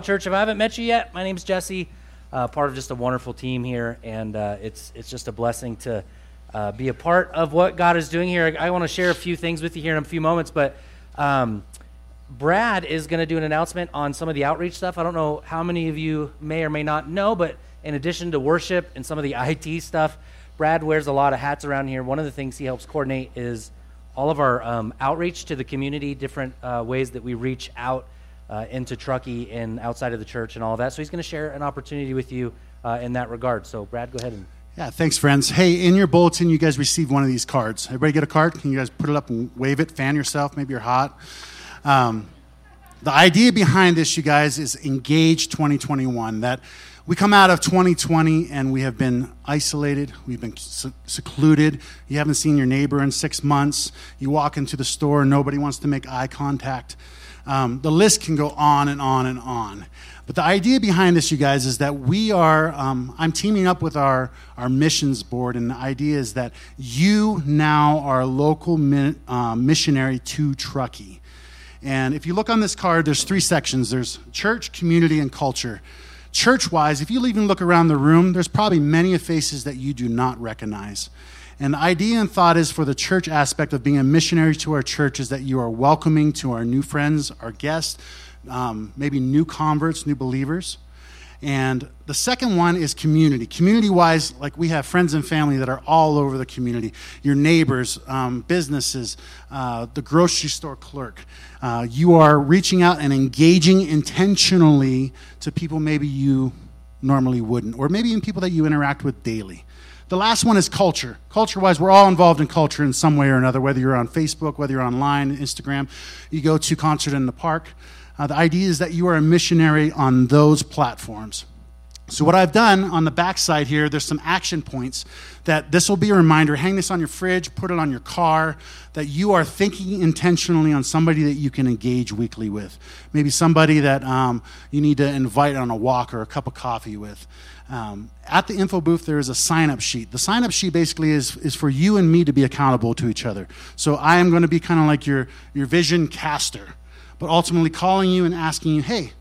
Church. If I haven't met you yet, my name's Jesse, uh, part of just a wonderful team here, and uh, it's it's just a blessing to uh, be a part of what God is doing here. I, I want to share a few things with you here in a few moments, but um, Brad is going to do an announcement on some of the outreach stuff. I don't know how many of you may or may not know, but in addition to worship and some of the IT stuff, Brad wears a lot of hats around here. One of the things he helps coordinate is all of our um, outreach to the community, different uh, ways that we reach out uh, into Truckee and outside of the church and all that. So he's going to share an opportunity with you uh, in that regard. So, Brad, go ahead and. Yeah, thanks, friends. Hey, in your bulletin, you guys received one of these cards. Everybody get a card? Can you guys put it up and wave it, fan yourself? Maybe you're hot. Um, the idea behind this, you guys, is Engage 2021. That we come out of 2020 and we have been isolated, we've been secluded. You haven't seen your neighbor in six months. You walk into the store, nobody wants to make eye contact. Um, the list can go on and on and on. But the idea behind this, you guys, is that we are, um, I'm teaming up with our, our missions board, and the idea is that you now are a local uh, missionary to Truckee. And if you look on this card, there's three sections there's church, community, and culture. Church wise, if you even look around the room, there's probably many faces that you do not recognize. And the idea and thought is for the church aspect of being a missionary to our church is that you are welcoming to our new friends, our guests, um, maybe new converts, new believers. And the second one is community. Community wise, like we have friends and family that are all over the community your neighbors, um, businesses, uh, the grocery store clerk. Uh, you are reaching out and engaging intentionally to people maybe you normally wouldn't, or maybe even people that you interact with daily. The last one is culture. Culture wise, we're all involved in culture in some way or another, whether you're on Facebook, whether you're online, Instagram, you go to concert in the park. Uh, the idea is that you are a missionary on those platforms. So, what I've done on the backside here, there's some action points that this will be a reminder. Hang this on your fridge, put it on your car, that you are thinking intentionally on somebody that you can engage weekly with. Maybe somebody that um, you need to invite on a walk or a cup of coffee with. Um, at the info booth, there is a sign up sheet. The sign up sheet basically is, is for you and me to be accountable to each other. So, I am going to be kind of like your, your vision caster, but ultimately calling you and asking you, hey,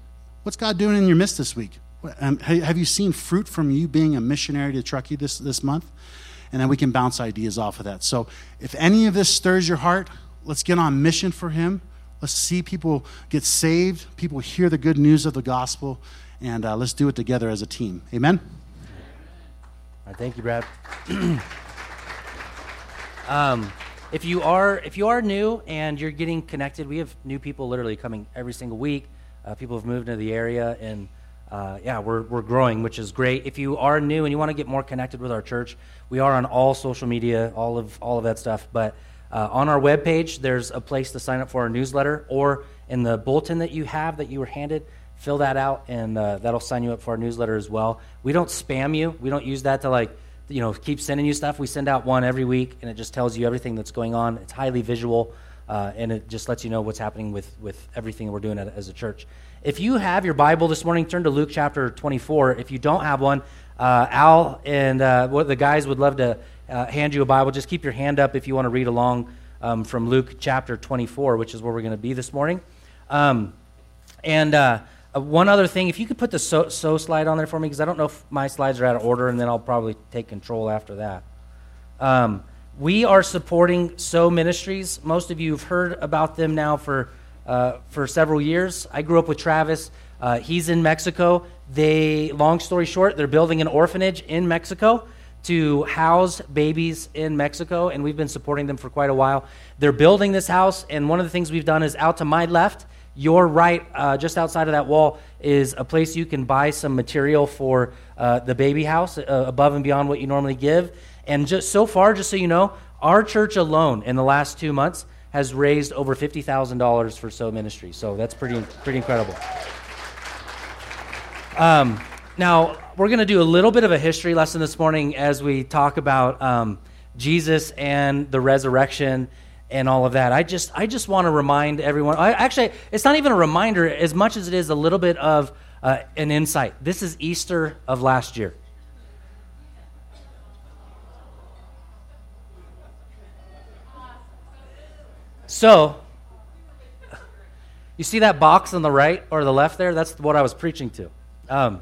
what's God doing in your midst this week? Um, have you seen fruit from you being a missionary to Truckee this, this month? And then we can bounce ideas off of that. So if any of this stirs your heart, let's get on mission for Him. Let's see people get saved, people hear the good news of the gospel, and uh, let's do it together as a team. Amen? Right, thank you, Brad. um, if you are if you are new and you're getting connected, we have new people literally coming every single week. Uh, people have moved into the area and uh, yeah, we're, we're growing, which is great. If you are new and you want to get more connected with our church, we are on all social media, all of, all of that stuff. But uh, on our webpage, there's a place to sign up for our newsletter, or in the bulletin that you have that you were handed, fill that out, and uh, that'll sign you up for our newsletter as well. We don't spam you. We don't use that to like, you know, keep sending you stuff. We send out one every week, and it just tells you everything that's going on. It's highly visual, uh, and it just lets you know what's happening with, with everything we're doing as a church. If you have your Bible this morning, turn to Luke chapter 24. If you don't have one, uh, Al and uh, the guys would love to uh, hand you a Bible. Just keep your hand up if you want to read along um, from Luke chapter 24, which is where we're going to be this morning. Um, and uh, uh, one other thing, if you could put the so, so slide on there for me, because I don't know if my slides are out of order, and then I'll probably take control after that. Um, we are supporting So Ministries. Most of you have heard about them now for uh, for several years. I grew up with Travis. Uh, he's in Mexico. They, long story short, they're building an orphanage in Mexico to house babies in Mexico, and we've been supporting them for quite a while. They're building this house, and one of the things we've done is out to my left, your right, uh, just outside of that wall, is a place you can buy some material for uh, the baby house uh, above and beyond what you normally give. And just so far, just so you know, our church alone in the last two months has raised over $50,000 for So Ministry. So that's pretty, pretty incredible. Um, now, we're going to do a little bit of a history lesson this morning as we talk about um, Jesus and the resurrection and all of that. I just, I just want to remind everyone. I, actually, it's not even a reminder as much as it is a little bit of uh, an insight. This is Easter of last year. So, You see that box on the right or the left there? That's what I was preaching to. Um,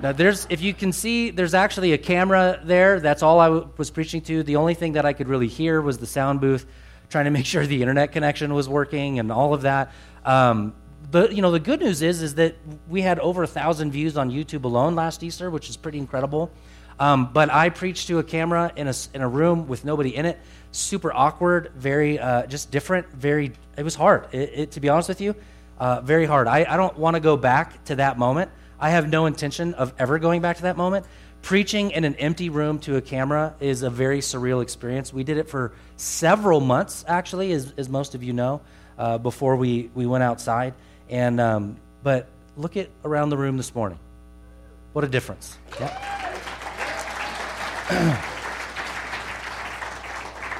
now, there's, if you can see, there's actually a camera there. That's all I w- was preaching to. The only thing that I could really hear was the sound booth, trying to make sure the internet connection was working and all of that. Um, but you know, the good news is, is that we had over a thousand views on YouTube alone last Easter, which is pretty incredible. Um, but I preached to a camera in a, in a room with nobody in it. Super awkward, very uh, just different. Very, it was hard. It, it, to be honest with you, uh, very hard. I, I don't want to go back to that moment. I have no intention of ever going back to that moment. Preaching in an empty room to a camera is a very surreal experience. We did it for several months, actually, as, as most of you know, uh, before we, we went outside. And um, but look at around the room this morning. What a difference. Yeah.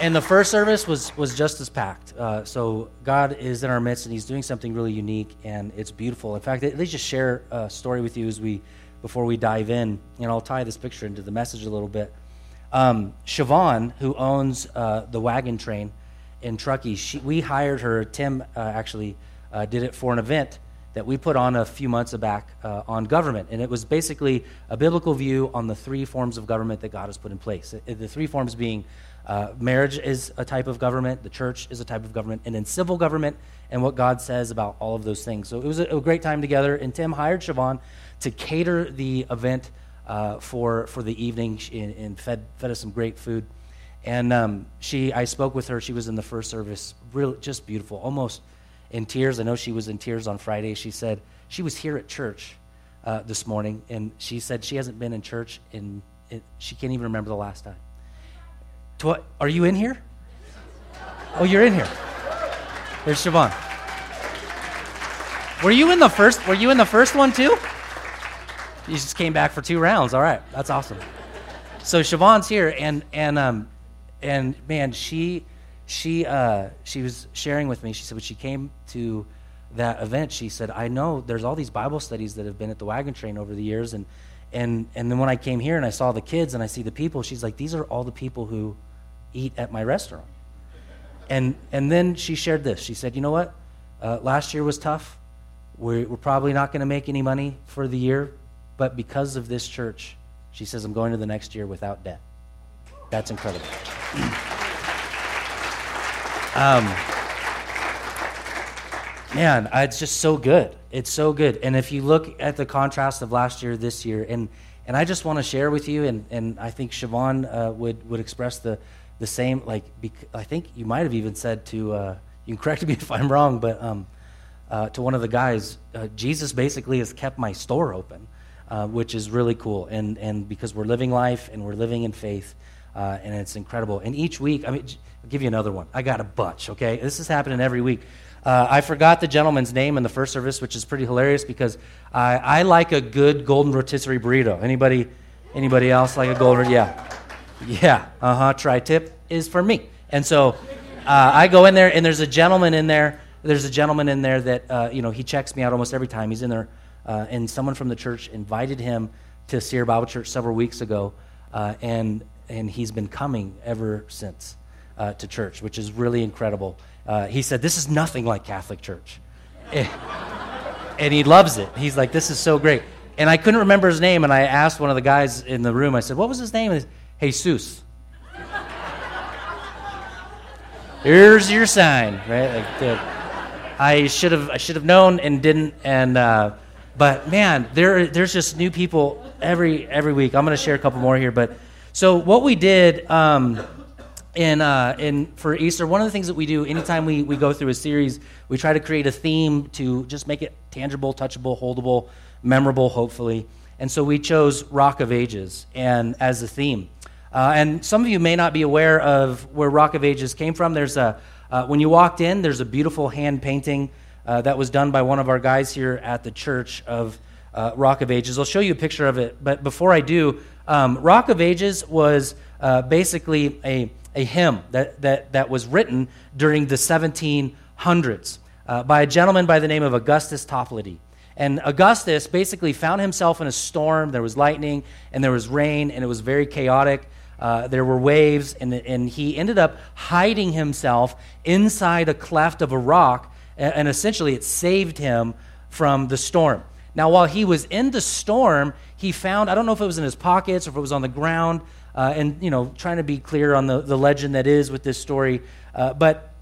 and the first service was was just as packed. Uh, so God is in our midst, and He's doing something really unique, and it's beautiful. In fact, let me just share a story with you as we before we dive in, and I'll tie this picture into the message a little bit. Um, Siobhan, who owns uh, the wagon train in Truckee, she, we hired her. Tim uh, actually uh, did it for an event that we put on a few months back uh, on government. And it was basically a biblical view on the three forms of government that God has put in place. The three forms being uh, marriage is a type of government, the church is a type of government, and then civil government and what God says about all of those things. So it was a, a great time together. And Tim hired Siobhan to cater the event uh, for, for the evening and, and, fed, fed us some great food. And um, she, I spoke with her. She was in the first service, really just beautiful, almost in tears. I know she was in tears on Friday. She said she was here at church uh, this morning, and she said she hasn't been in church in she can't even remember the last time. What, are you in here? Oh, you're in here. There's Siobhan. Were you in the first? Were you in the first one too? You just came back for two rounds. All right, that's awesome. So Siobhan's here, and and um, and man, she she uh, she was sharing with me. She said when she came to that event, she said, "I know there's all these Bible studies that have been at the wagon train over the years, and and and then when I came here and I saw the kids and I see the people, she's like, these are all the people who eat at my restaurant." And and then she shared this. She said, "You know what? Uh, last year was tough. We're, we're probably not going to make any money for the year, but because of this church, she says, I'm going to the next year without debt. That's incredible." Um, man, it's just so good. It's so good. And if you look at the contrast of last year, this year, and and I just want to share with you, and, and I think Siobhan uh, would would express the the same. Like, bec- I think you might have even said to uh, you can correct me if I'm wrong, but um, uh, to one of the guys, uh, Jesus basically has kept my store open, uh, which is really cool. And and because we're living life and we're living in faith, uh, and it's incredible. And each week, I mean, I'll give you another one. I got a bunch. Okay, this is happening every week. Uh, I forgot the gentleman's name in the first service, which is pretty hilarious because I, I like a good golden rotisserie burrito. Anybody, anybody else like a golden? Yeah, yeah. Uh huh. Tri-tip is for me. And so uh, I go in there, and there's a gentleman in there. There's a gentleman in there that uh, you know he checks me out almost every time he's in there. Uh, and someone from the church invited him to Sierra Bible Church several weeks ago, uh, and and he's been coming ever since uh, to church, which is really incredible. Uh, he said, This is nothing like Catholic Church. and he loves it. He's like, This is so great. And I couldn't remember his name, and I asked one of the guys in the room, I said, What was his name? Jesus. Here's your sign, right? Like, I should have I should have known and didn't. And uh, but man, there there's just new people every every week. I'm to share a couple more here, but so what we did um, in, uh, in for Easter, one of the things that we do anytime we, we go through a series, we try to create a theme to just make it tangible, touchable, holdable, memorable, hopefully. And so we chose Rock of Ages and as a theme. Uh, and some of you may not be aware of where Rock of Ages came from. There's a uh, when you walked in, there's a beautiful hand painting uh, that was done by one of our guys here at the church of uh, Rock of Ages. I'll show you a picture of it, but before I do, um, Rock of Ages was uh, basically a, a hymn that, that, that was written during the 1700s uh, by a gentleman by the name of Augustus Toplady. And Augustus basically found himself in a storm. There was lightning and there was rain, and it was very chaotic. Uh, there were waves, and, and he ended up hiding himself inside a cleft of a rock and, and essentially it saved him from the storm. Now, while he was in the storm, he found, I don't know if it was in his pockets or if it was on the ground, uh, and, you know, trying to be clear on the, the legend that is with this story, uh, but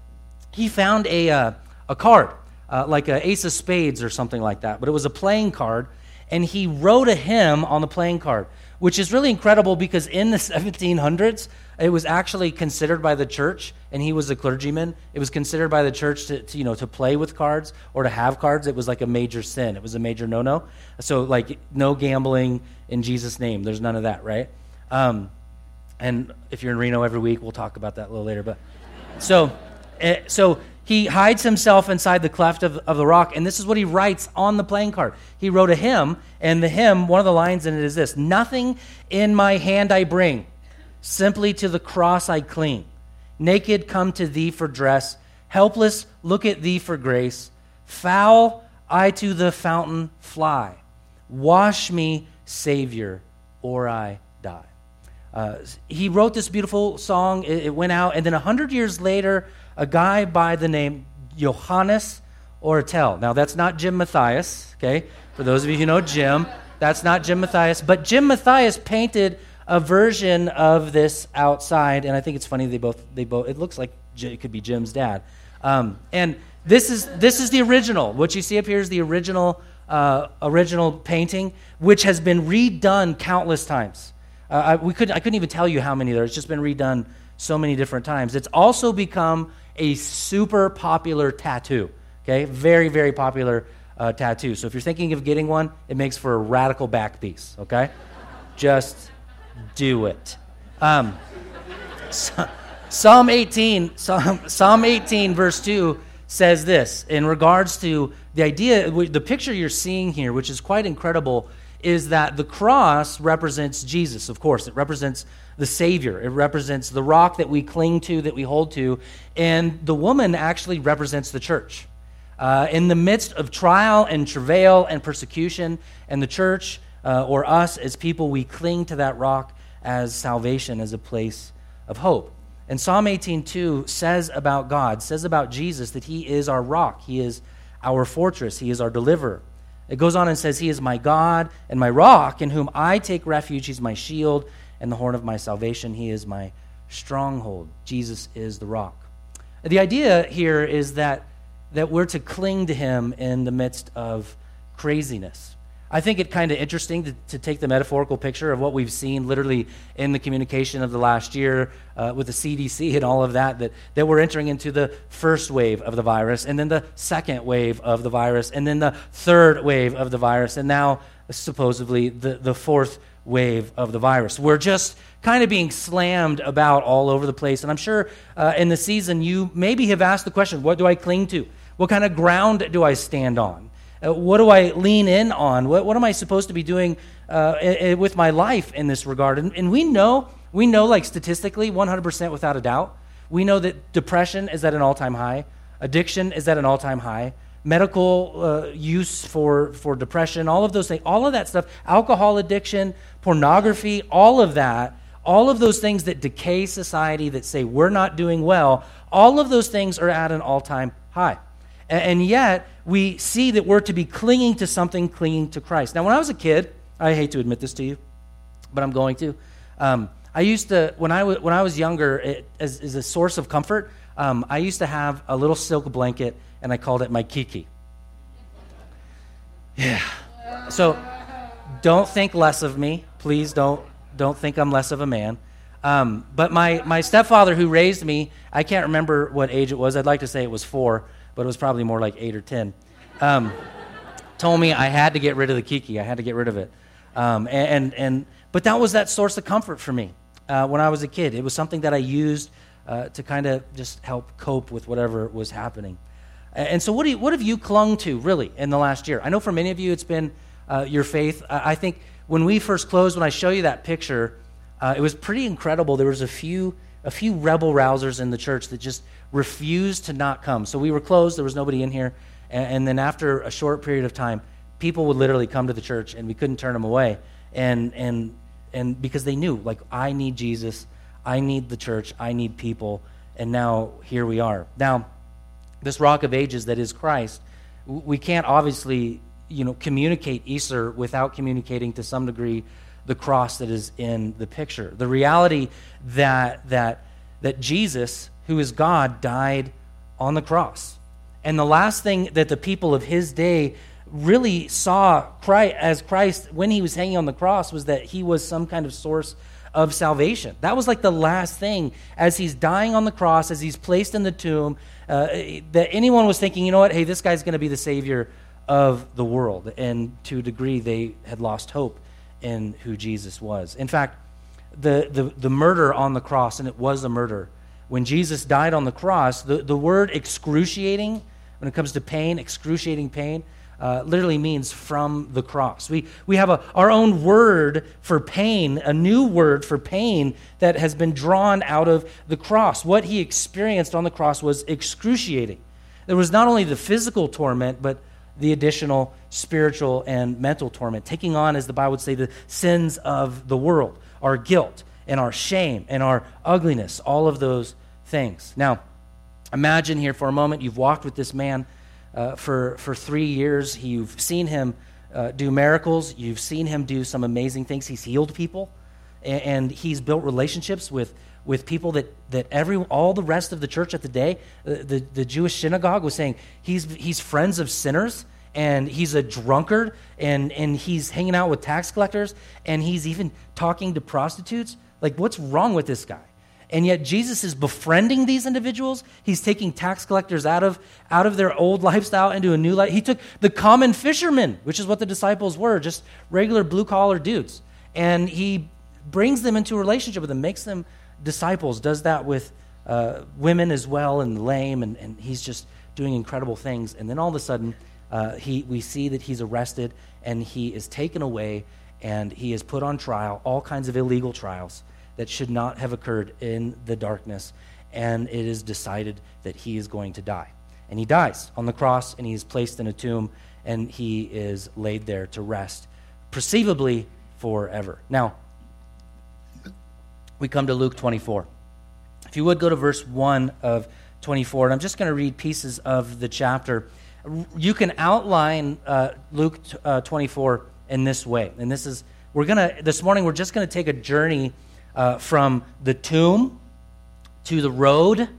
he found a, uh, a card, uh, like an ace of spades or something like that, but it was a playing card, and he wrote a hymn on the playing card, which is really incredible because in the 1700s, it was actually considered by the church, and he was a clergyman. It was considered by the church to, to, you know to play with cards or to have cards. It was like a major sin. It was a major no-no. So like no gambling in Jesus' name. There's none of that, right? Um, and if you're in Reno every week, we'll talk about that a little later. But so uh, so he hides himself inside the cleft of, of the rock, and this is what he writes on the playing card. He wrote a hymn, and the hymn, one of the lines in it is this Nothing in my hand I bring Simply to the cross I cling. Naked come to thee for dress. Helpless look at thee for grace. Foul I to the fountain fly. Wash me, Savior, or I die. Uh, he wrote this beautiful song. It, it went out, and then a hundred years later, a guy by the name Johannes Oertel. Now, that's not Jim Matthias, okay? For those of you who know Jim, that's not Jim Matthias. But Jim Matthias painted a version of this outside, and I think it's funny they both they both it looks like it could be Jim's dad, um, and this is this is the original. What you see up here is the original uh, original painting, which has been redone countless times. Uh, I, we couldn't, I couldn't even tell you how many there. It's just been redone so many different times. It's also become a super popular tattoo. Okay, very very popular uh, tattoo. So if you're thinking of getting one, it makes for a radical back piece. Okay, just do it. Um, Psalm 18, Psalm, Psalm 18, verse 2 says this in regards to the idea, the picture you're seeing here, which is quite incredible, is that the cross represents Jesus, of course. It represents the Savior. It represents the rock that we cling to, that we hold to. And the woman actually represents the church. Uh, in the midst of trial and travail and persecution, and the church uh, or us as people, we cling to that rock as salvation, as a place of hope. And Psalm 18:2 says about God, says about Jesus that he is our rock, he is our fortress, he is our deliverer. It goes on and says, He is my God and my rock, in whom I take refuge. He's my shield and the horn of my salvation. He is my stronghold. Jesus is the rock. The idea here is that, that we're to cling to Him in the midst of craziness. I think it kind of interesting to, to, take the metaphorical picture of what we've seen literally in the communication of the last year uh, with the CDC and all of that, that, that we're entering into the first wave of the virus, and then the second wave of the virus, and then the third wave of the virus, and now supposedly the, the fourth wave of the virus. We're just kind of being slammed about all over the place. And I'm sure uh, in the season you maybe have asked the question what do I cling to? What kind of ground do I stand on? Uh, what do I lean in on? What, what am I supposed to be doing uh, with my life in this regard? And, and we know, we know, like statistically, 100% without a doubt, we know that depression is at an all time high, addiction is at an all time high, medical uh, use for, for depression, all of those things, all of that stuff, alcohol addiction, pornography, all of that, all of those things that decay society, that say we're not doing well, all of those things are at an all time high. And yet, we see that we're to be clinging to something, clinging to Christ. Now, when I was a kid, I hate to admit this to you, but I'm going to. Um, I used to, when I, w- when I was younger, it, as, as a source of comfort, um, I used to have a little silk blanket, and I called it my Kiki. Yeah. So don't think less of me. Please don't, don't think I'm less of a man. Um, but my, my stepfather, who raised me, I can't remember what age it was. I'd like to say it was four but it was probably more like eight or ten, um, told me I had to get rid of the kiki. I had to get rid of it. Um, and, and, and, but that was that source of comfort for me uh, when I was a kid. It was something that I used uh, to kind of just help cope with whatever was happening. And so, what, do you, what have you clung to really in the last year? I know for many of you it's been uh, your faith. I think when we first closed, when I show you that picture, uh, it was pretty incredible. There was a few a few rebel rousers in the church that just refused to not come. So we were closed, there was nobody in here. And, and, then after a short period of time, people would literally come to the church and we couldn't turn them away. And, and, and because they knew, like, I need Jesus, I need the church, I need people. And now here we are. Now, this rock of ages that is Christ, we can't obviously, you know, communicate Easter without communicating to some degree the cross that is in the picture. The reality that that that Jesus, who is God, died on the cross. And the last thing that the people of his day really saw Christ, as Christ when he was hanging on the cross was that he was some kind of source of salvation. That was like the last thing as he's dying on the cross, as he's placed in the tomb, uh, that anyone was thinking, you know what, hey, this guy's going to be the savior of the world. And to a degree, they had lost hope in who Jesus was. In fact, the, the, the murder on the cross, and it was a murder, when Jesus died on the cross, the, the word excruciating, when it comes to pain, excruciating pain, uh, literally means from the cross. We, we have a, our own word for pain, a new word for pain that has been drawn out of the cross. What he experienced on the cross was excruciating. There was not only the physical torment, but the additional spiritual and mental torment, taking on, as the Bible would say, the sins of the world, our guilt and our shame and our ugliness, all of those things. Now, imagine here for a moment you've walked with this man uh, for, for three years. You've seen him uh, do miracles, you've seen him do some amazing things. He's healed people, and, and he's built relationships with, with people that, that every, all the rest of the church at the day, the, uh, the, the Jewish synagogue was saying he's, he's friends of sinners and he's a drunkard and, and he's hanging out with tax collectors and he's even talking to prostitutes. Like, what's wrong with this guy? and yet Jesus is befriending these individuals. He's taking tax collectors out of, out of their old lifestyle into a new life. He took the common fishermen, which is what the disciples were, just regular blue collar dudes, and he brings them into a relationship with them, makes them disciples, does that with uh, women as well and lame, and, and he's just doing incredible things. And then all of a sudden, uh, he, we see that he's arrested and he is taken away and he is put on trial, all kinds of illegal trials that should not have occurred in the darkness, and it is decided that he is going to die. And he dies on the cross, and he is placed in a tomb, and he is laid there to rest, perceivably forever. Now, we come to Luke 24. If you would go to verse 1 of 24, and I'm just going to read pieces of the chapter. You can outline uh, Luke uh, 24 in this way. And this is, we're going to, this morning, we're just going to take a journey uh, from the tomb to the road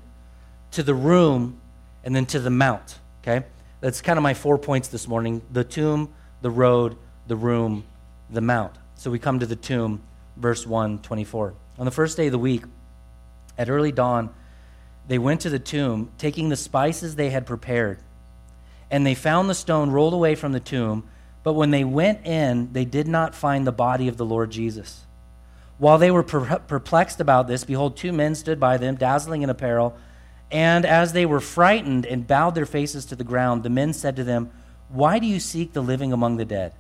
to the room and then to the mount. Okay? That's kind of my four points this morning the tomb, the road, the room, the mount. So we come to the tomb, verse 1 24. On the first day of the week, at early dawn, they went to the tomb, taking the spices they had prepared. And they found the stone rolled away from the tomb, but when they went in, they did not find the body of the Lord Jesus. While they were perplexed about this, behold, two men stood by them, dazzling in apparel. And as they were frightened and bowed their faces to the ground, the men said to them, Why do you seek the living among the dead?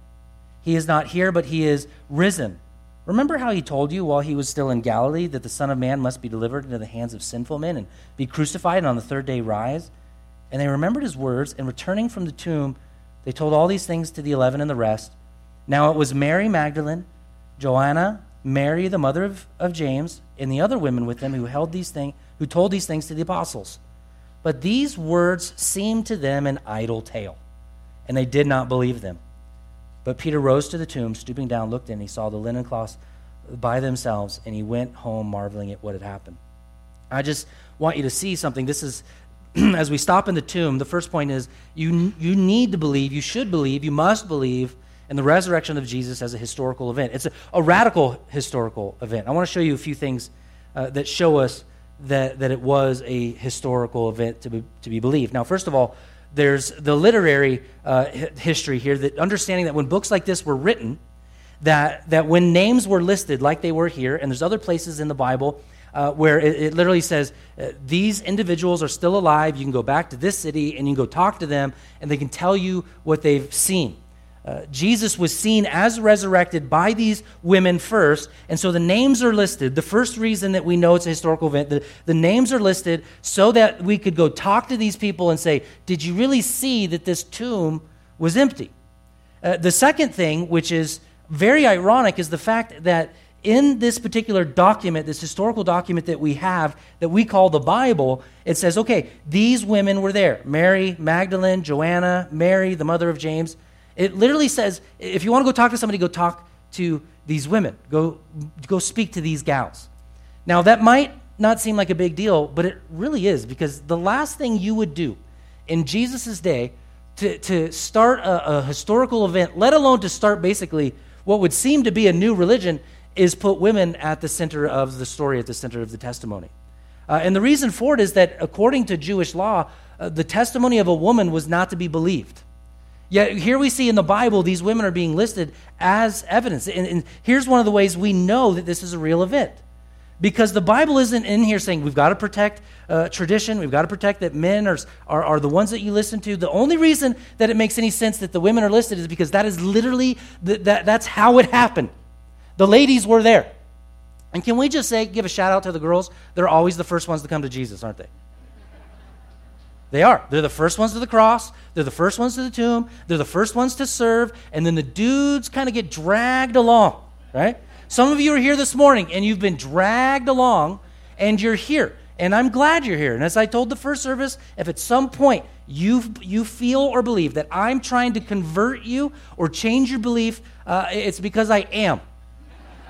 He is not here, but he is risen. Remember how he told you while he was still in Galilee that the Son of Man must be delivered into the hands of sinful men and be crucified and on the third day rise? And they remembered his words, and returning from the tomb, they told all these things to the eleven and the rest. Now it was Mary Magdalene, Joanna, Mary, the mother of, of James, and the other women with them who held these things, who told these things to the apostles. But these words seemed to them an idle tale, and they did not believe them. But Peter rose to the tomb, stooping down, looked in, he saw the linen cloths by themselves, and he went home marveling at what had happened. I just want you to see something. This is, as we stop in the tomb, the first point is you, you need to believe, you should believe, you must believe in the resurrection of Jesus as a historical event. It's a, a radical historical event. I want to show you a few things uh, that show us that, that it was a historical event to be, to be believed. Now, first of all, there's the literary uh, history here that understanding that when books like this were written, that, that when names were listed like they were here, and there's other places in the Bible uh, where it, it, literally says uh, these individuals are still alive. You can go back to this city and you can go talk to them, and they can tell you what they've seen. Uh, Jesus was seen as resurrected by these women first, and so the names are listed. The first reason that we know it's a historical event, the, the names are listed so that we could go talk to these people and say, Did you really see that this tomb was empty? Uh, the second thing, which is very ironic, is the fact that in this particular document, this historical document that we have that we call the Bible, it says, okay, these women were there Mary, Magdalene, Joanna, Mary, the mother of James. It literally says, if you want to go talk to somebody, go talk to these women. Go, go speak to these gals. Now, that might not seem like a big deal, but it really is because the last thing you would do in Jesus' day to, to start a, a historical event, let alone to start basically what would seem to be a new religion, is put women at the center of the story, at the center of the testimony. Uh, and the reason for it is that according to Jewish law, uh, the testimony of a woman was not to be believed. Yet here we see in the Bible these women are being listed as evidence. And, and here's one of the ways we know that this is a real event. Because the Bible isn't in here saying we've got to protect uh, tradition, we've got to protect that men are, are, are, the ones that you listen to. The only reason that it makes any sense that the women are listed is because that is literally, the, that, that's how it happened. The ladies were there. And can we just say, give a shout out to the girls? They're always the first ones to come to Jesus, aren't they? They are. They're the first ones to the cross. They're the first ones to the tomb. They're the first ones to serve. And then the dudes kind of get dragged along, right? Some of you are here this morning and you've been dragged along and you're here. And I'm glad you're here. And as I told the first service, if at some point you, you feel or believe that I'm trying to convert you or change your belief, uh, it's because I am.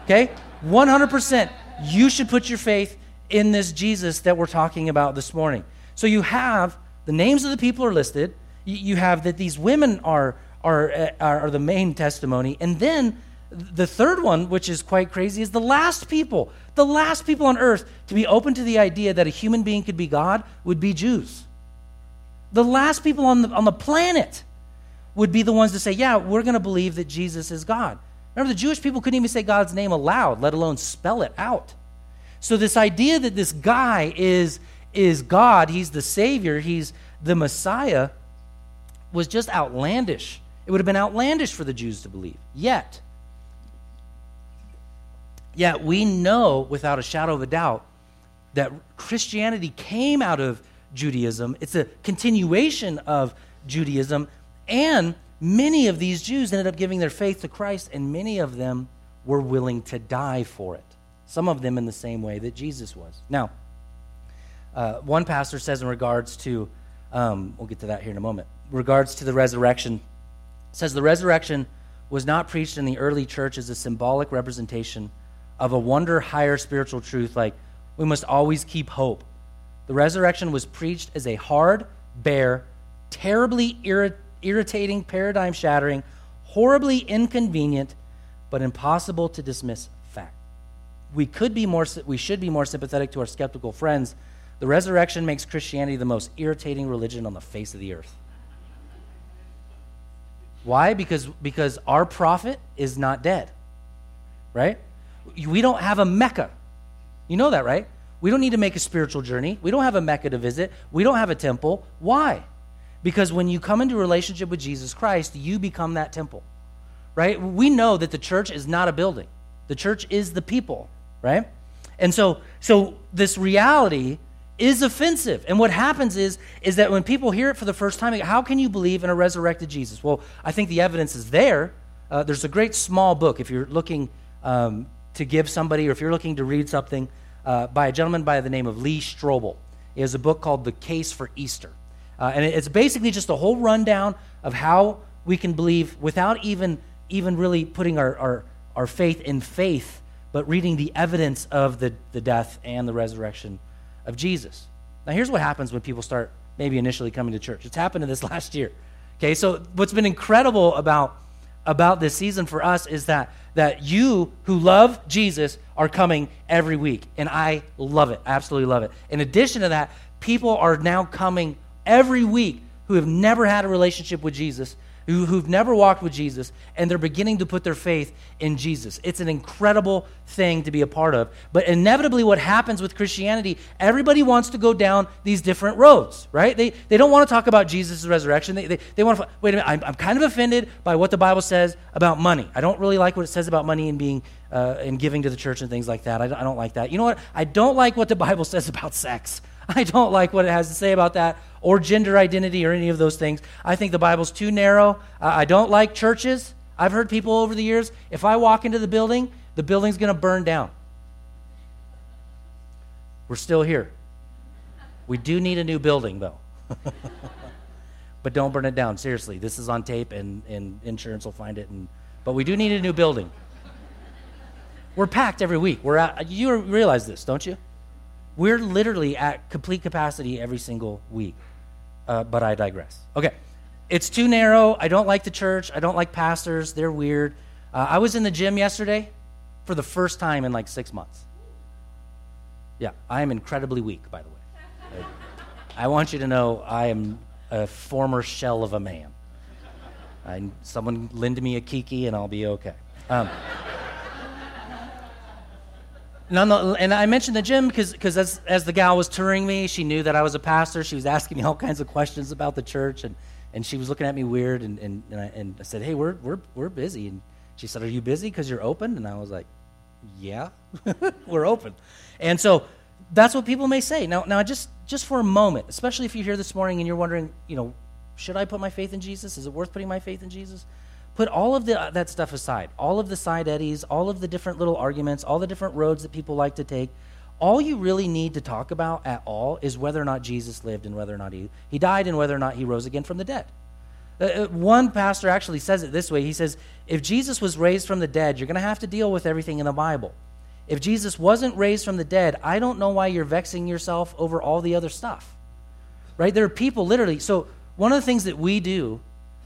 Okay? 100%. You should put your faith in this Jesus that we're talking about this morning. So you have the names of the people are listed. You have that these women are, are, uh, are the main testimony. And then the third one, which is quite crazy, is the last people. The last people on earth to be open to the idea that a human being could be God would be Jews. The last people on the, on the planet would be the ones to say, yeah, we're going to believe that Jesus is God. Remember, the Jewish people couldn't even say God's name aloud, let alone spell it out. So, this idea that this guy is, is God, he's the Savior, he's the Messiah, was just outlandish. It would have been outlandish for the Jews to believe. Yet, yet we know without a shadow of a doubt that Christianity came out of Judaism. It's a continuation of Judaism, and many of these Jews ended up giving their faith to Christ, and many of them were willing to die for it. Some of them in the same way that Jesus was. Now, uh, one pastor says in regards to, um, we'll get to that here in a moment, regards to the resurrection, says the resurrection was not preached in the early church as a symbolic representation of a wonder higher spiritual truth like we must always keep hope. The resurrection was preached as a hard, bare, terribly irritating, irritating, paradigm shattering, horribly inconvenient, but impossible to dismiss fact. We could be more we should be more sympathetic to our skeptical friends. The resurrection makes Christianity the most irritating religion on the face of the earth. Why? Because because our prophet is not dead. Right? We don't have a Mecca. You know that, right? We don't need to make a spiritual journey. We don't have a Mecca to visit. We don't have a temple. Why? Because when you come into relationship with Jesus Christ, you become that temple, right? We know that the church is not a building, the church is the people, right? And so, so this reality is offensive. And what happens is, is that when people hear it for the first time, how can you believe in a resurrected Jesus? Well, I think the evidence is there. Uh, there's a great small book if you're looking um, to give somebody or if you're looking to read something uh, by a gentleman by the name of Lee Strobel. He has a book called The Case for Easter. Uh, and it's basically just a whole rundown of how we can believe without even, even really putting our, our, our faith in faith, but reading the evidence of the, the death and the resurrection of Jesus. Now, here's what happens when people start maybe initially coming to church. It's happened to this last year. Okay, so what's been incredible about, about this season for us is that, that you who love Jesus are coming every week. And I love it. absolutely love it. In addition to that, people are now coming every week who have never had a relationship with Jesus, who, who've never walked with Jesus, and they're beginning to put their faith in Jesus. It's an incredible thing to be a part of. But inevitably, what happens with Christianity, everybody wants to go down these different roads, right? They, they don't want to talk about Jesus' resurrection. They, they, they want to, wait a minute, I'm, I'm kind of offended by what the Bible says about money. I don't really like what it says about money and being uh, and giving to the church and things like that. I, I don't like that. You know what? I don't like what the Bible says about sex. I don't like what it has to say about that or gender identity or any of those things. I think the Bible's too narrow. I don't like churches. I've heard people over the years, if I walk into the building The building's going to burn down. We're still here. We do need a new building, though. but don't burn it down. Seriously, this is on tape, and, and insurance will find it. And, but we do need a new building. We're packed every week. We're at, you realize this, don't you? We're literally at complete capacity every single week. Uh, but I digress. Okay. It's too narrow. I don't like the church. I don't like pastors. They're weird. Uh, I was in the gym yesterday for the first time in like six months. Yeah, I am incredibly weak, by the way. I, I want you to know I am a former shell of a man. I, someone lend me a kiki and I'll be okay. Um, and I mentioned the gym because as, as the gal was touring me, she knew that I was a pastor. She was asking me all kinds of questions about the church, and, and she was looking at me weird. And, and, and, I, and I said, Hey, we're, we're, we're busy. And she said, Are you busy because you're open? And I was like, Yeah, we're open. And so that's what people may say. Now, now just, just for a moment, especially if you're here this morning and you're wondering, you know, should I put my faith in Jesus? Is it worth putting my faith in Jesus? Put all of the, uh, that stuff aside, all of the side eddies, all of the different little arguments, all the different roads that people like to take. All you really need to talk about at all is whether or not Jesus lived and whether or not he, he died and whether or not he rose again from the dead. Uh, uh one pastor actually says it this way he says, If Jesus was raised from the dead, you're going to have to deal with everything in the Bible. If Jesus wasn't raised from the dead, I don't know why you're vexing yourself over all the other stuff. Right? There are people literally. So, one of the things that we do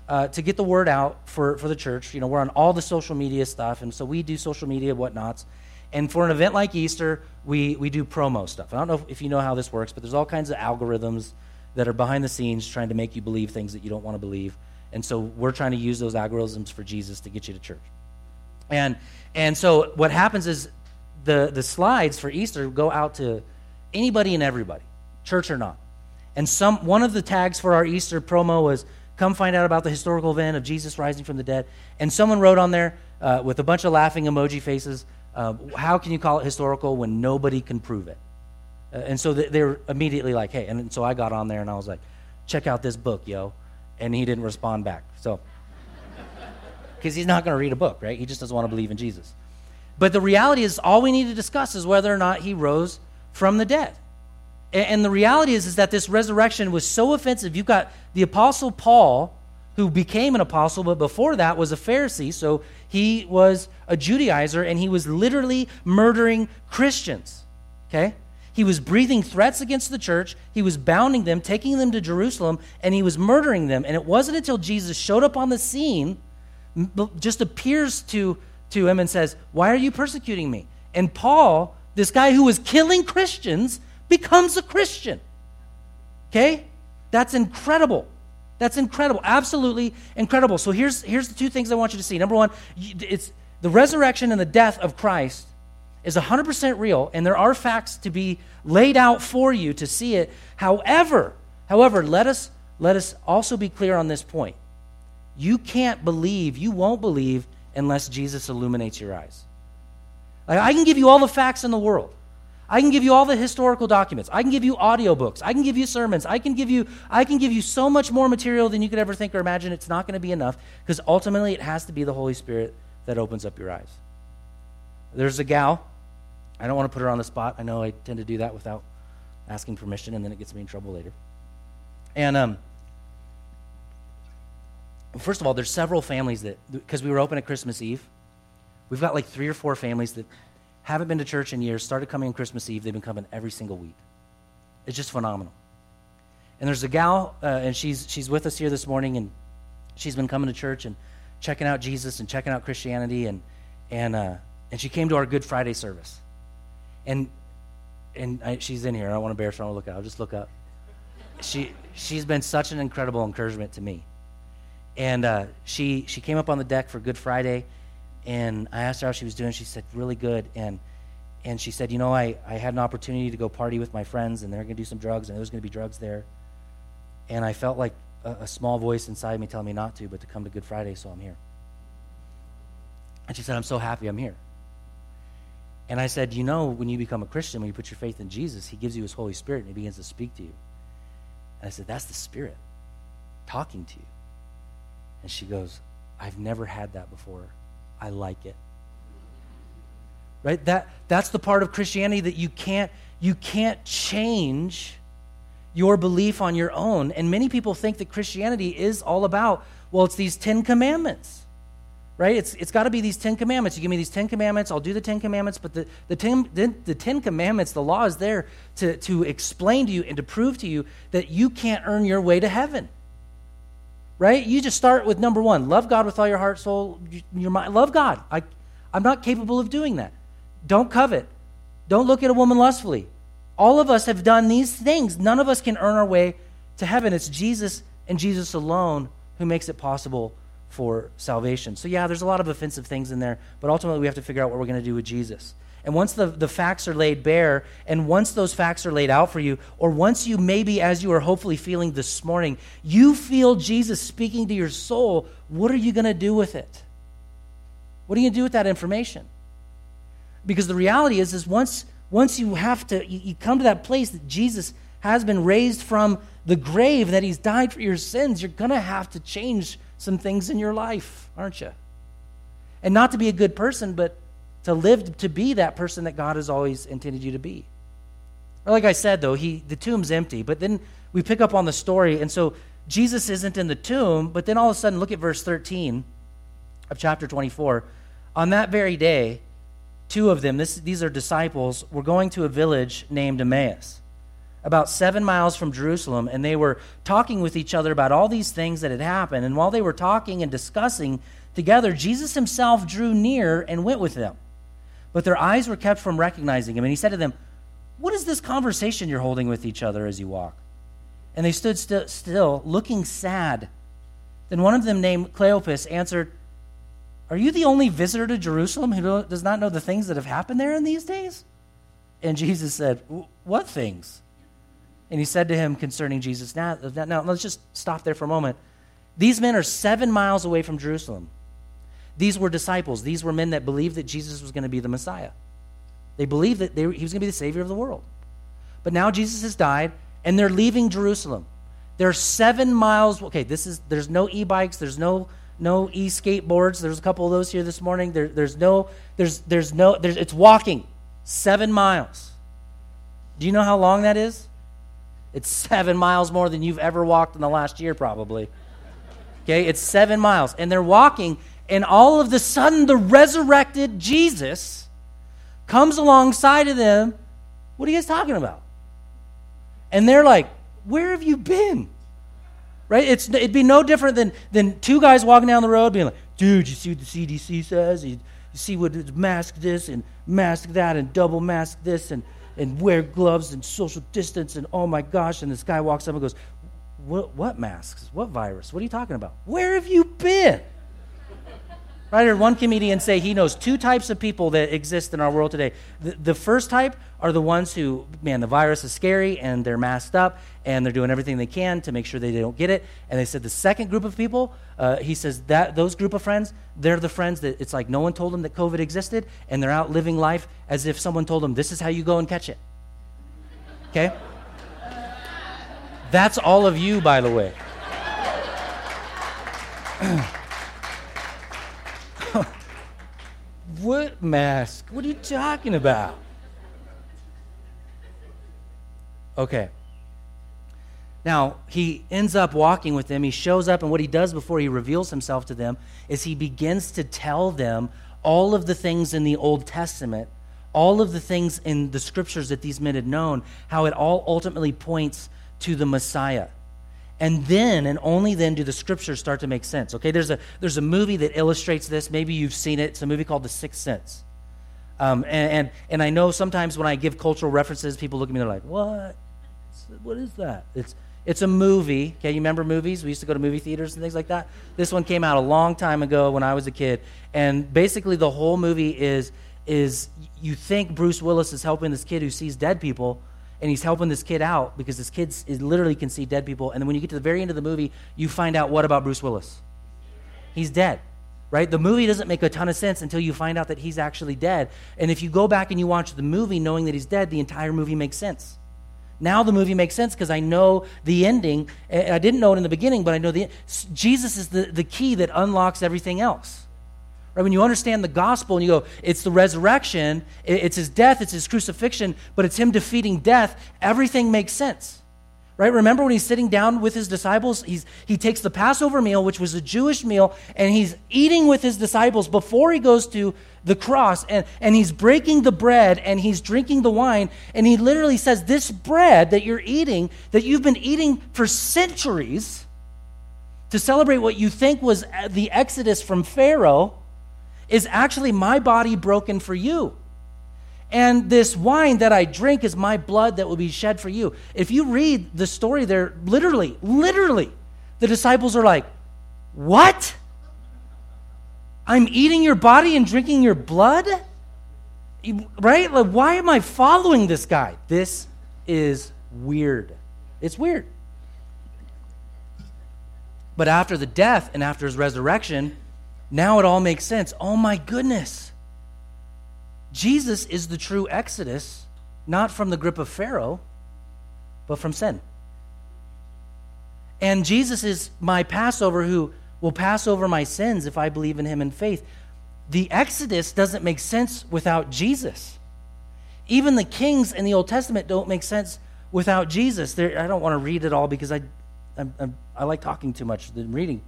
uh, to get the word out for, for the church. You know, we're on all the social media stuff, and so we do social media whatnots. And for an event like Easter, we, we do promo stuff. I don't know if you know how this works, but there's all kinds of algorithms that are behind the scenes trying to make you believe things that you don't want to believe. And so we're trying to use those algorithms for Jesus to get you to church. And, and so what happens is the, the slides for Easter go out to anybody and everybody, church or not. And some, one of the tags for our Easter promo was Come find out about the historical event of Jesus rising from the dead. And someone wrote on there uh, with a bunch of laughing emoji faces, uh, how can you call it historical when nobody can prove it? Uh, and so they're immediately like, hey. And so I got on there and I was like, check out this book, yo. And he didn't respond back. So, because he's not going to read a book, right? He just doesn't want to believe in Jesus. But the reality is, all we need to discuss is whether or not he rose from the dead. And the reality is, is that this resurrection was so offensive. You've got the Apostle Paul, who became an apostle, but before that was a Pharisee. So he was a Judaizer, and he was literally murdering Christians. Okay? He was breathing threats against the church. He was bounding them, taking them to Jerusalem, and he was murdering them. And it wasn't until Jesus showed up on the scene, just appears to, to him and says, Why are you persecuting me? And Paul, this guy who was killing Christians, becomes a Christian. Okay? That's incredible. That's incredible. Absolutely incredible. So here's, here's the two things I want you to see. Number one, it's the resurrection and the death of Christ is 100% real, and there are facts to be laid out for you to see it. However, however, let us, let us also be clear on this point. You can't believe, you won't believe unless Jesus illuminates your eyes. Like, I can give you all the facts in the world. I can give you all the historical documents. I can give you audiobooks. I can give you sermons. I can give you I can give you so much more material than you could ever think or imagine. It's not going to be enough because ultimately it has to be the Holy Spirit that opens up your eyes. There's a gal. I don't want to put her on the spot. I know I tend to do that without asking permission and then it gets me in trouble later. And um first of all, there's several families that because we were open at Christmas Eve. We've got like 3 or 4 families that haven't been to church in years, started coming on Christmas Eve. They've been coming every single week. It's just phenomenal. And there's a gal, uh, and she's, she's with us here this morning, and she's been coming to church and checking out Jesus and checking out Christianity, and, and, uh, and she came to our Good Friday service. And, and I, she's in here. I don't want to embarrass her. I want to look out. I'll just look up. She, she's been such an incredible encouragement to me. And uh, she, she came up on the deck for Good Friday, and I asked her how she was doing. She said, really good. And, and she said, you know, I, I had an opportunity to go party with my friends, and they're going to do some drugs, and there's going to be drugs there. And I felt like a, a small voice inside me telling me not to, but to come to Good Friday, so I'm here. And she said, I'm so happy I'm here. And I said, You know, when you become a Christian, when you put your faith in Jesus, He gives you His Holy Spirit and He begins to speak to you. And I said, That's the Spirit talking to you. And she goes, I've never had that before. I like it. right? That, that's the part of Christianity that you can't, you can't change your belief on your own. And many people think that Christianity is all about, well, it's these Ten Commandments, right? It's, it's got to be these Ten Commandments. You give me these Ten Commandments, I'll do the Ten Commandments. But the, the, ten, the, the Ten Commandments, the law is there to, to explain to you and to prove to you that you can't earn your way to heaven right? You just start with number one love God with all your heart, soul, your mind. Love God. I, I'm not capable of doing that. Don't covet. Don't look at a woman lustfully. All of us have done these things. None of us can earn our way to heaven. It's Jesus and Jesus alone who makes it possible for salvation. So, yeah, there's a lot of offensive things in there, but ultimately we have to figure out what we're going to do with Jesus. And once the, the facts are laid bare, and once those facts are laid out for you, or once you maybe, as you are hopefully feeling this morning, you feel Jesus speaking to your soul, what are you going to do with it? What are you going to do with that information? Because the reality is, is once, once you have to, you, you come to that place that Jesus has been raised from the grave, that he's died for your sins, you're going to have to change some things in your life, aren't you? And not to be a good person, but to live to be that person that God has always intended you to be. Like I said, though, he the tomb's empty, but then we pick up on the story, and so Jesus isn't in the tomb, but then all of a sudden, look at verse 13 of chapter 24. On that very day, two of them, this, these are disciples, were going to a village named Emmaus, about seven miles from Jerusalem, and they were talking with each other about all these things that had happened. And while they were talking and discussing together, Jesus himself drew near and went with them but their eyes were kept from recognizing him. And he said to them, What is this conversation you're holding with each other as you walk? And they stood st- still, looking sad. Then one of them, named Cleopas, answered, Are you the only visitor to Jerusalem who does not know the things that have happened there in these days? And Jesus said, What things? And he said to him concerning Jesus, now, now let's just stop there for a moment. These men are seven miles away from Jerusalem. These were disciples. These were men that believed that Jesus was going to be the Messiah. They believed that they, he was going to be the Savior of the world. But now Jesus has died, and they're leaving Jerusalem. They're seven miles. Okay, this is there's no e-bikes. There's no no e-skateboards. There's a couple of those here this morning. There, there's no there's there's no there's it's walking seven miles. Do you know how long that is? It's seven miles more than you've ever walked in the last year, probably. Okay, it's seven miles, and they're walking, and all of the sudden, the resurrected Jesus comes alongside of them. What are you guys talking about? And they're like, Where have you been? Right? It's, it'd be no different than, than two guys walking down the road being like, Dude, you see what the CDC says? You, you see what mask this and mask that and double mask this and, and wear gloves and social distance and oh my gosh. And this guy walks up and goes, What, what masks? What virus? What are you talking about? Where have you been? I heard one comedian say he knows two types of people that exist in our world today. The, the, first type are the ones who, man, the virus is scary and they're masked up and they're doing everything they can to make sure they don't get it. And they said the second group of people, uh, he says that those group of friends, they're the friends that it's like no one told them that COVID existed and they're out living life as if someone told them this is how you go and catch it. Okay? That's all of you, by the way. What mask? What are you talking about? Okay. Now, he ends up walking with them. He shows up, and what he does before he reveals himself to them is he begins to tell them all of the things in the Old Testament, all of the things in the scriptures that these men had known, how it all ultimately points to the Messiah. And then and only then do the scriptures start to make sense. Okay, there's a, there's a movie that illustrates this. Maybe you've seen it. It's a movie called The Sixth Sense. Um, and, and, and I know sometimes when I give cultural references, people look at me, they're like, what? What is that? It's, it's a movie. Okay, you remember movies? We used to go to movie theaters and things like that. This one came out a long time ago when I was a kid. And basically, the whole movie is, is you think Bruce Willis is helping this kid who sees dead people and he's helping this kid out because this kid literally can see dead people. And then when you get to the very end of the movie, you find out what about Bruce Willis? He's dead, right? The movie doesn't make a ton of sense until you find out that he's actually dead. And if you go back and you watch the movie knowing that he's dead, the entire movie makes sense. Now the movie makes sense because I know the ending. I didn't know it in the beginning, but I know the Jesus is the, the key that unlocks everything else Right? When you understand the gospel and you go, it's the resurrection, it's his death, it's his crucifixion, but it's him defeating death, everything makes sense. Right? Remember when he's sitting down with his disciples? He's, he takes the Passover meal, which was a Jewish meal, and he's eating with his disciples before he goes to the cross. And, and he's breaking the bread and he's drinking the wine. And he literally says, This bread that you're eating, that you've been eating for centuries to celebrate what you think was uh, the exodus from Pharaoh, is actually my body broken for you. And this wine that I drink is my blood that will be shed for you. If you read the story there, literally, literally, the disciples are like, What? I'm eating your body and drinking your blood? Right? Like, why am I following this guy? This is weird. It's weird. But after the death and after his resurrection, now it all makes sense. Oh my goodness. Jesus is the true exodus, not from the grip of Pharaoh, but from sin. And Jesus is my Passover who will pass over my sins if I believe in him in faith. The Exodus doesn't make sense without Jesus. Even the kings in the Old Testament don't make sense without Jesus. There, I don't want to read it all because I, I, I, I like talking too much than reading.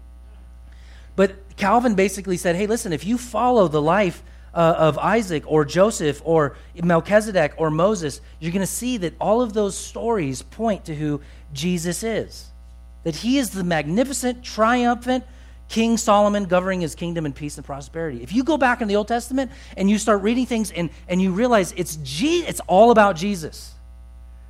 But Calvin basically said, hey, listen, if you follow the life uh, of Isaac or Joseph or Melchizedek or Moses, you're going to see that all of those stories point to who Jesus is. That he is the magnificent, triumphant King Solomon governing his kingdom in peace and prosperity. If you go back in the Old Testament and you start reading things and, and you realize it's, Je- it's all about Jesus.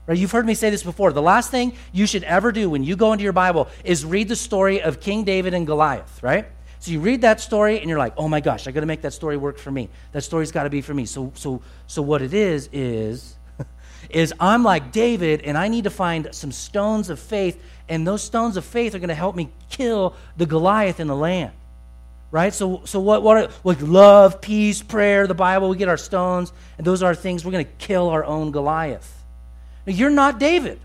Right? You've heard me say this before. The last thing you should ever do when you go into your Bible is read the story of King David and Goliath, right? So you read that story and you're like, oh my gosh, I got to make that story work for me. That story's got to be for me. So, so, so what it is is, is I'm like David and I need to find some stones of faith, and those stones of faith are going to help me kill the Goliath in the land. Right? So, so what, what are, like love, peace, prayer, the Bible, we get our stones, and those are things we're going to kill our own Goliath. Now, you're not David.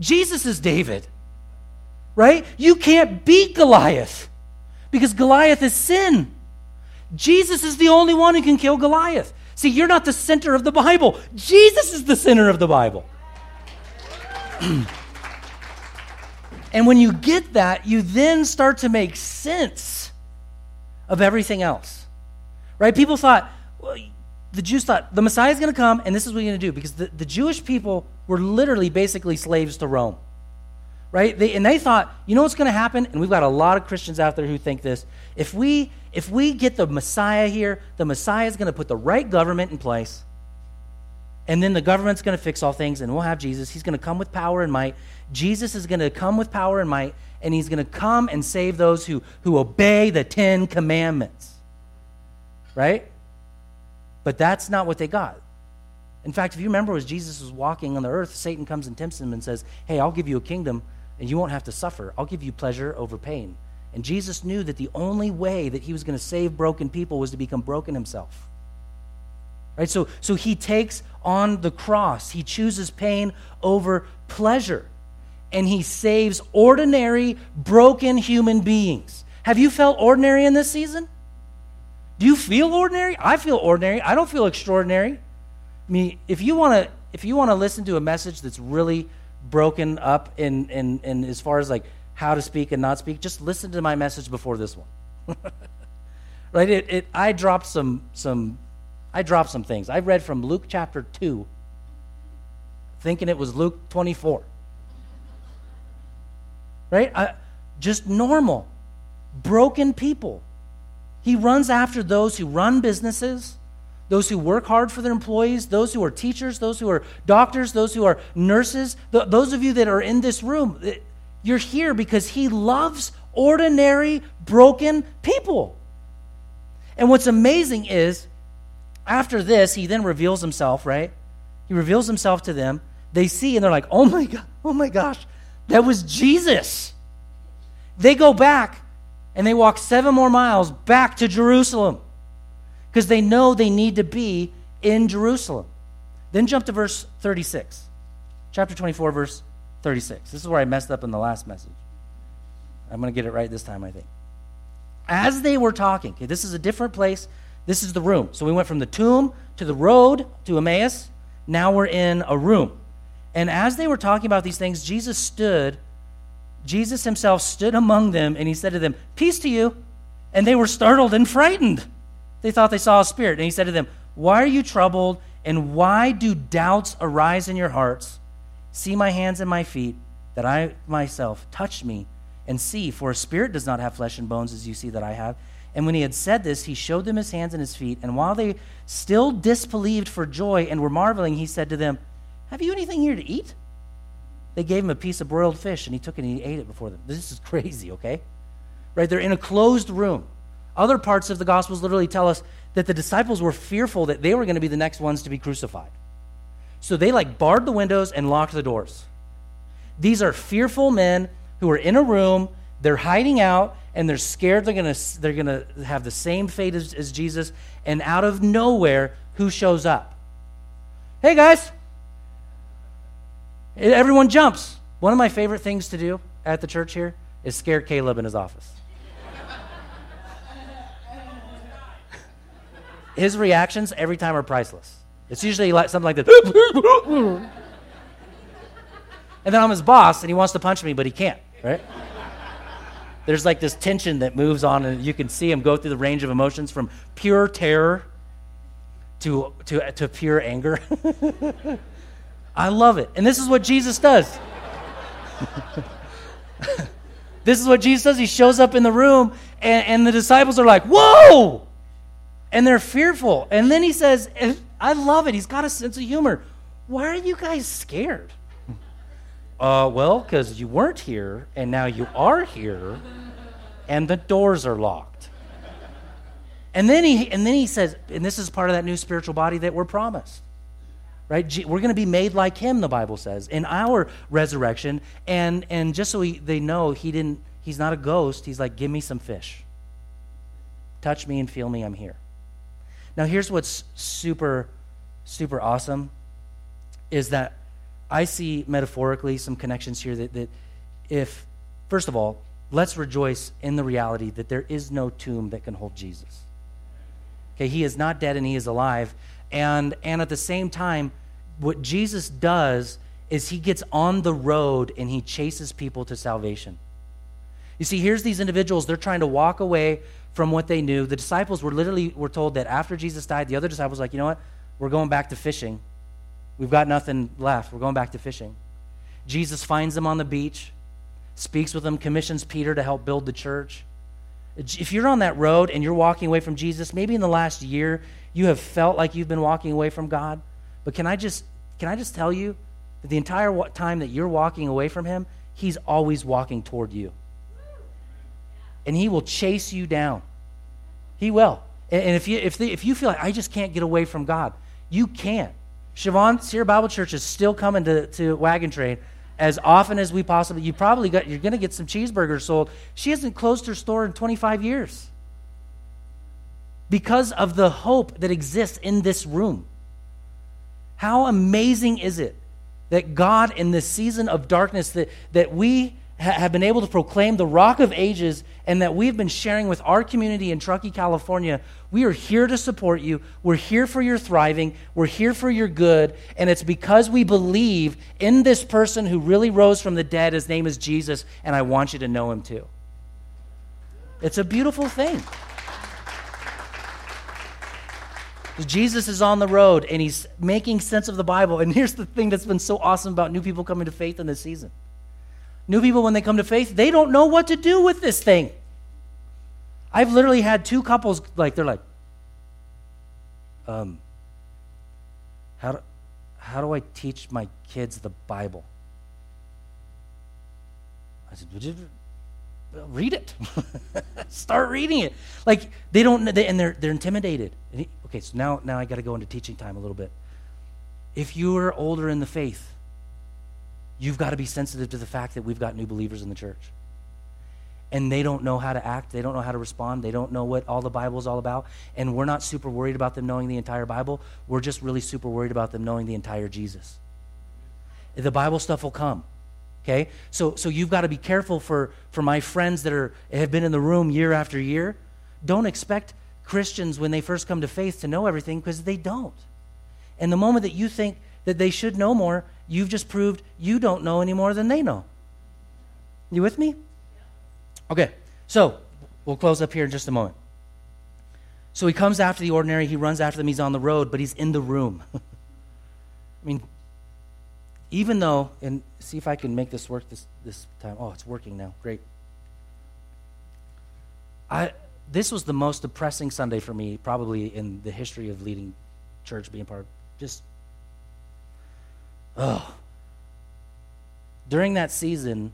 Jesus is David. Right? You can't beat Goliath because Goliath is sin. Jesus is the only one who can kill Goliath. See, you're not the center of the Bible, Jesus is the center of the Bible. and when you get that, you then start to make sense of everything else. Right? People thought, well, the Jews thought the Messiah is going to come, and this is what you're going to do because the, the Jewish people were literally basically slaves to Rome right? They, and they thought, you know what's going to happen? And we've got a lot of Christians out there who think this. If we, if we get the Messiah here, the Messiah is going to put the right government in place. And then the government's going to fix all things, and we'll have Jesus. He's going to come with power and might. Jesus is going to come with power and might, and he's going to come and save those who, who obey the Ten Commandments. Right? But that's not what they got. In fact, if you remember, as Jesus was walking on the earth, Satan comes and tempts him and says, Hey, I'll give you a kingdom and you won't have to suffer. I'll give you pleasure over pain. And Jesus knew that the only way that he was going to save broken people was to become broken himself. Right? So, so he takes on the cross, he chooses pain over pleasure, and he saves ordinary, broken human beings. Have you felt ordinary in this season? Do you feel ordinary? I feel ordinary. I don't feel extraordinary. I mean, if you want to if you want to listen to a message that's really broken up in, in, in as far as like how to speak and not speak, just listen to my message before this one. right? It, it, I dropped some, some, I dropped some things. I read from Luke chapter 2, thinking it was Luke 24. Right? I, just normal, broken people. He runs after those who run businesses those who work hard for their employees, those who are teachers, those who are doctors, those who are nurses, th- those of you that are in this room, eh, you're here because He loves ordinary, broken people. And what's amazing is, after this, He then reveals Himself, right? He reveals Himself to them. They see and they're like, oh my God, oh my gosh, that was Jesus. They go back and they walk seven more miles back to Jerusalem because they know they need to be in Jerusalem. Then jump to verse 36, chapter 24, verse 36. This is where I messed up in the last message. I'm going to get it right this time, I think. as they were talking, okay, this is a different place. This is the room. So we went from the tomb to the road to Emmaus. Now we're in a room. And as they were talking about these things, Jesus stood, Jesus himself stood among them, and he said to them, Peace to you. And they were startled and frightened. They thought they saw a spirit. And he said to them, Why are you troubled? And why do doubts arise in your hearts? See my hands and my feet, that I myself touch me and see, for a spirit does not have flesh and bones as you see that I have. And when he had said this, he showed them his hands and his feet. And while they still disbelieved for joy and were marveling, he said to them, Have you anything here to eat? They gave him a piece of broiled fish, and he took it and he ate it before them. This is crazy, okay? Right? They're in a closed room. Other parts of the Gospels literally tell us that the disciples were fearful that they were going to be the next ones to be crucified. So they like barred the windows and locked the doors. These are fearful men who are in a room, they're hiding out, and they're scared they're going to they're going to have the same fate as, as Jesus. And out of nowhere, who shows up? Hey guys! Everyone jumps. One of my favorite things to do at the church here is scare Caleb in his office. His reactions every time are priceless. It's usually like something like this. and then I'm his boss, and he wants to punch me, but he can't right? There's like this tension that moves on, and you can see him go through the range of emotions from pure terror to, to, to pure anger. I love it. And this is what Jesus does. this is what Jesus does. He shows up in the room, and, and the disciples are like, Whoa! And they're fearful. And then he says, I love it. He's got a sense of humor. Why are you guys scared? Uh, well, because you weren't here, and now you are here, and the doors are locked. And then he, and then he says, and this is part of that new spiritual body that we're promised. Right? We're going to be made like him, the Bible says, in our resurrection. And, and just so we, they know, he didn't, he's not a ghost. He's like, give me some fish. Touch me and feel me, I'm here. Now, here's what's super, super awesome is that I see metaphorically some connections here that, that if, first of all, let's rejoice in the reality that there is no tomb that can hold Jesus. Okay, he is not dead and he is alive. And, and at the same time, what Jesus does is he gets on the road and he chases people to salvation. You see, here's these individuals, they're trying to walk away from what they knew. The disciples were literally were told that after Jesus died, the other disciples were like, you know what? We're going back to fishing. We've got nothing left. We're going back to fishing. Jesus finds them on the beach, speaks with them, commissions Peter to help build the church. If you're on that road and you're walking away from Jesus, maybe in the last year you have felt like you've been walking away from God, but can I just can I just tell you that the entire time that you're walking away from him, he's always walking toward you. And he will chase you down. He will. And if you if, the, if you feel like I just can't get away from God, you can't. Siobhan, Sierra Bible Church is still coming to, to Wagon Train as often as we possibly. You probably got. You're going to get some cheeseburgers sold. She hasn't closed her store in 25 years because of the hope that exists in this room. How amazing is it that God, in this season of darkness, that, that we have been able to proclaim the rock of ages and that we've been sharing with our community in Truckee, California. We are here to support you. We're here for your thriving. We're here for your good. And it's because we believe in this person who really rose from the dead. His name is Jesus, and I want you to know him too. It's a beautiful thing. Jesus is on the road and he's making sense of the Bible. And here's the thing that's been so awesome about new people coming to faith in this season New people, when they come to faith, they don't know what to do with this thing. I've literally had two couples, like, they're like, um, how do, how do I teach my kids the Bible? I said, read it? Start reading it. Like they don't, they, and they're they're intimidated. He, okay, so now now I got to go into teaching time a little bit. If you are older in the faith, You've got to be sensitive to the fact that we've got new believers in the church. And they don't know how to act, they don't know how to respond, they don't know what all the Bible is all about. And we're not super worried about them knowing the entire Bible. We're just really super worried about them knowing the entire Jesus. The Bible stuff will come. Okay? So, so you've got to be careful for, for my friends that are, have been in the room year after year. Don't expect Christians, when they first come to faith, to know everything because they don't. And the moment that you think that they should know more, you've just proved you don't know any more than they know. You with me? Okay, so we'll close up here in just a moment. So he comes after the ordinary, he runs after them, he's on the road, but he's in the room. I mean, even though, and see if I can make this work this, this time. Oh, it's working now. Great. I, this was the most depressing Sunday for me, probably in the history of leading church, being part of just, oh. During that season,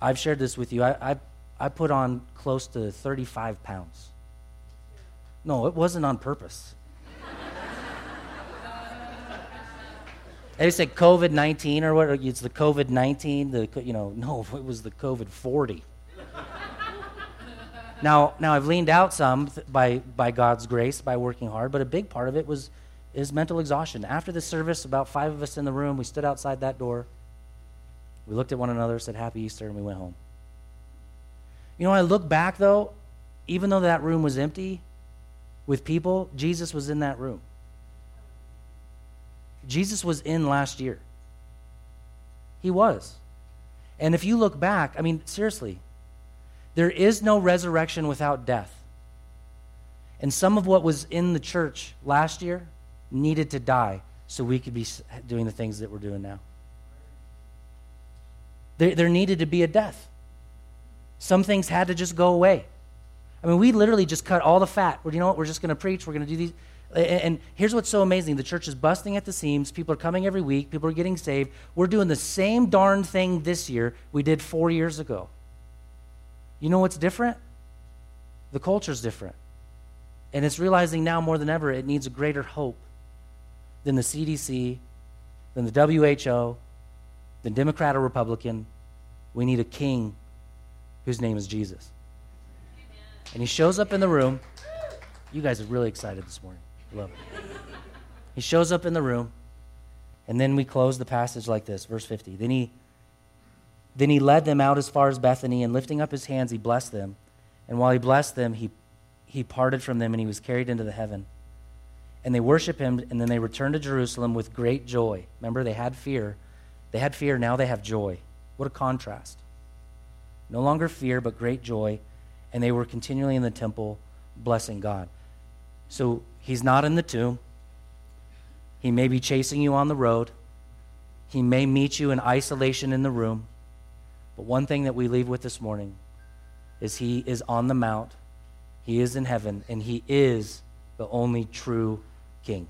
I've shared this with you. I, I, I put on close to 35 pounds. No, it wasn't on purpose. they said COVID 19 or what? It's the COVID 19, the, you know, no, it was the COVID 40. now, now I've leaned out some by, by God's grace, by working hard, but a big part of it was is mental exhaustion. After the service, about five of us in the room, we stood outside that door. We looked at one another, said Happy Easter, and we went home. You know, I look back though, even though that room was empty, with people, Jesus was in that room. Jesus was in last year. He was. And if you look back, I mean, seriously, there is no resurrection without death. And some of what was in the church last year needed to die so we could be doing the things that we're doing now. There, there needed to be a death. Some things had to just go away. I mean, we literally just cut all the fat. Well, you know what? We're just going to preach. We're going to do these. And here's what's so amazing the church is busting at the seams. People are coming every week. People are getting saved. We're doing the same darn thing this year we did four years ago. You know what's different? The culture's different. And it's realizing now more than ever it needs a greater hope than the CDC, than the WHO, than Democrat or Republican. We need a king whose name is Jesus. And he shows up in the room. You guys are really excited this morning. love it. He shows up in the room, and then we close the passage like this, verse 50. Then he then he led them out as far as Bethany, and lifting up his hands, he blessed them. And while he blessed them, he, he parted from them, and he was carried into the heaven. And they worshiped him, and then they returned to Jerusalem with great joy. Remember, they had fear. They had fear, now they have joy. What a contrast. No longer fear, but great joy and they were continually in the temple blessing God. So he's not in the tomb. He may be chasing you on the road. He may meet you in isolation in the room. But one thing that we leave with this morning is he is on the mount, he is in heaven, and he is the only true king.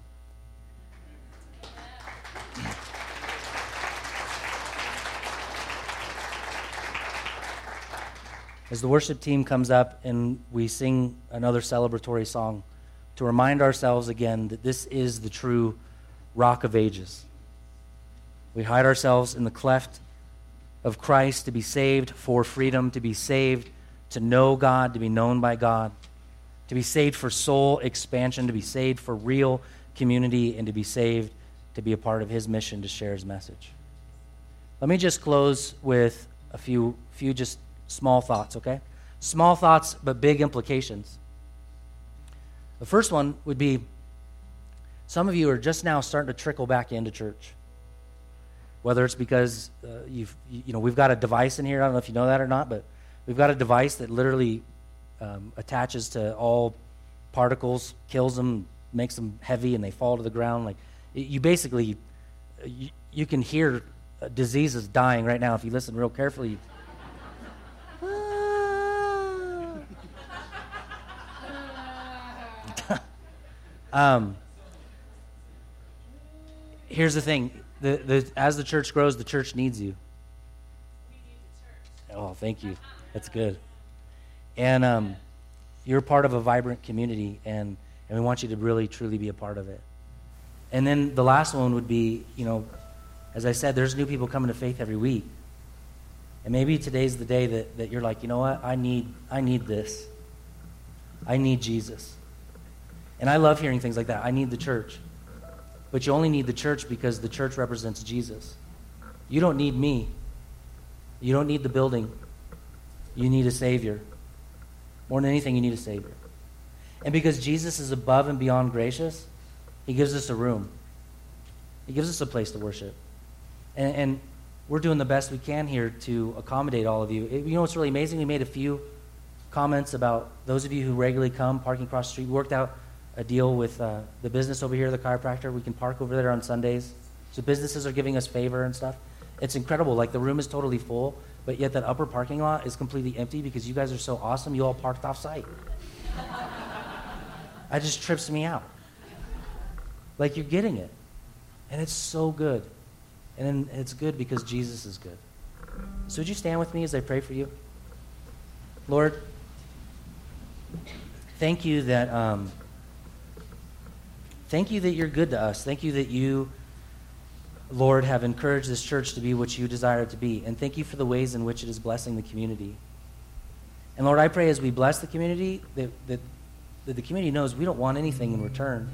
as the worship team comes up and we sing another celebratory song to remind ourselves again that this is the true rock of ages. We hide ourselves in the cleft of Christ to be saved for freedom, to be saved to know God, to be known by God, to be saved for soul expansion, to be saved for real community, and to be saved to be a part of His mission to share His message. Let me just close with a few, few just small thoughts, okay? Small thoughts, but big implications. The first one would be some of you are just now starting to trickle back into church. Whether it's because uh, you've, you know, we've got a device in here. I don't know if you know that or not, but we've got a device that literally um, attaches to all particles, kills them, makes them heavy, and they fall to the ground. Like you basically, you, you can hear diseases dying right now if you listen real carefully. Um, here's the thing the, the, as the church grows, the church needs you. Oh, thank you. That's good. And um, you're part of a vibrant community, and, and we want you to really, truly be a part of it. And then the last one would be, you know, as I said, there's new people coming to faith every week. And maybe today's the day that, that you're like, you know what? I need, I need this. I need Jesus. And I love hearing things like that. I need the church. But you only need the church because the church represents Jesus. You don't need me. You don't need the building. You need a Savior. More than anything, you need a Savior. And because Jesus is above and beyond gracious, He gives us a room. He gives us a place to worship. And, and we're doing the best we can here to accommodate all of you. You know what's really amazing? We made a few comments about those of you who regularly come parking across the street. We worked out a deal with uh, the business over here, the chiropractor. We can park over there on Sundays. So businesses are giving us favor and stuff. It's incredible. Like the room is totally full, but yet that upper parking lot is completely empty because you guys are so awesome. You all parked off site. that just trips me out. Like you're getting it. And it's so good. And it's good because Jesus is good. So would you stand with me as I pray for you? Lord, thank you that um, thank you that you're good to us. Thank you that you, Lord, have encouraged this church to be what you desire it to be. And thank you for the ways in which it is blessing the community. And Lord, I pray as we bless the community that, that, that the community knows we don't want anything in return.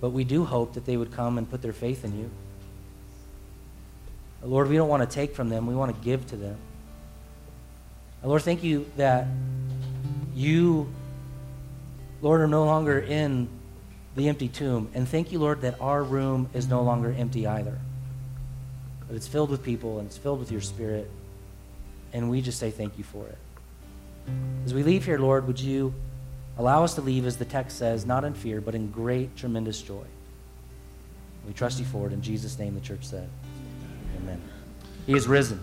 But we do hope that they would come and put their faith in you. Lord, we don't want to take from them, we want to give to them. Lord, thank you that you, Lord, are no longer in the empty tomb. And thank you, Lord, that our room is no longer empty either. But it's filled with people and it's filled with your spirit. And we just say thank you for it. As we leave here, Lord, would you allow us to leave, as the text says, not in fear, but in great, tremendous joy? We trust you for it. In Jesus' name, the church said. Amen. He is risen.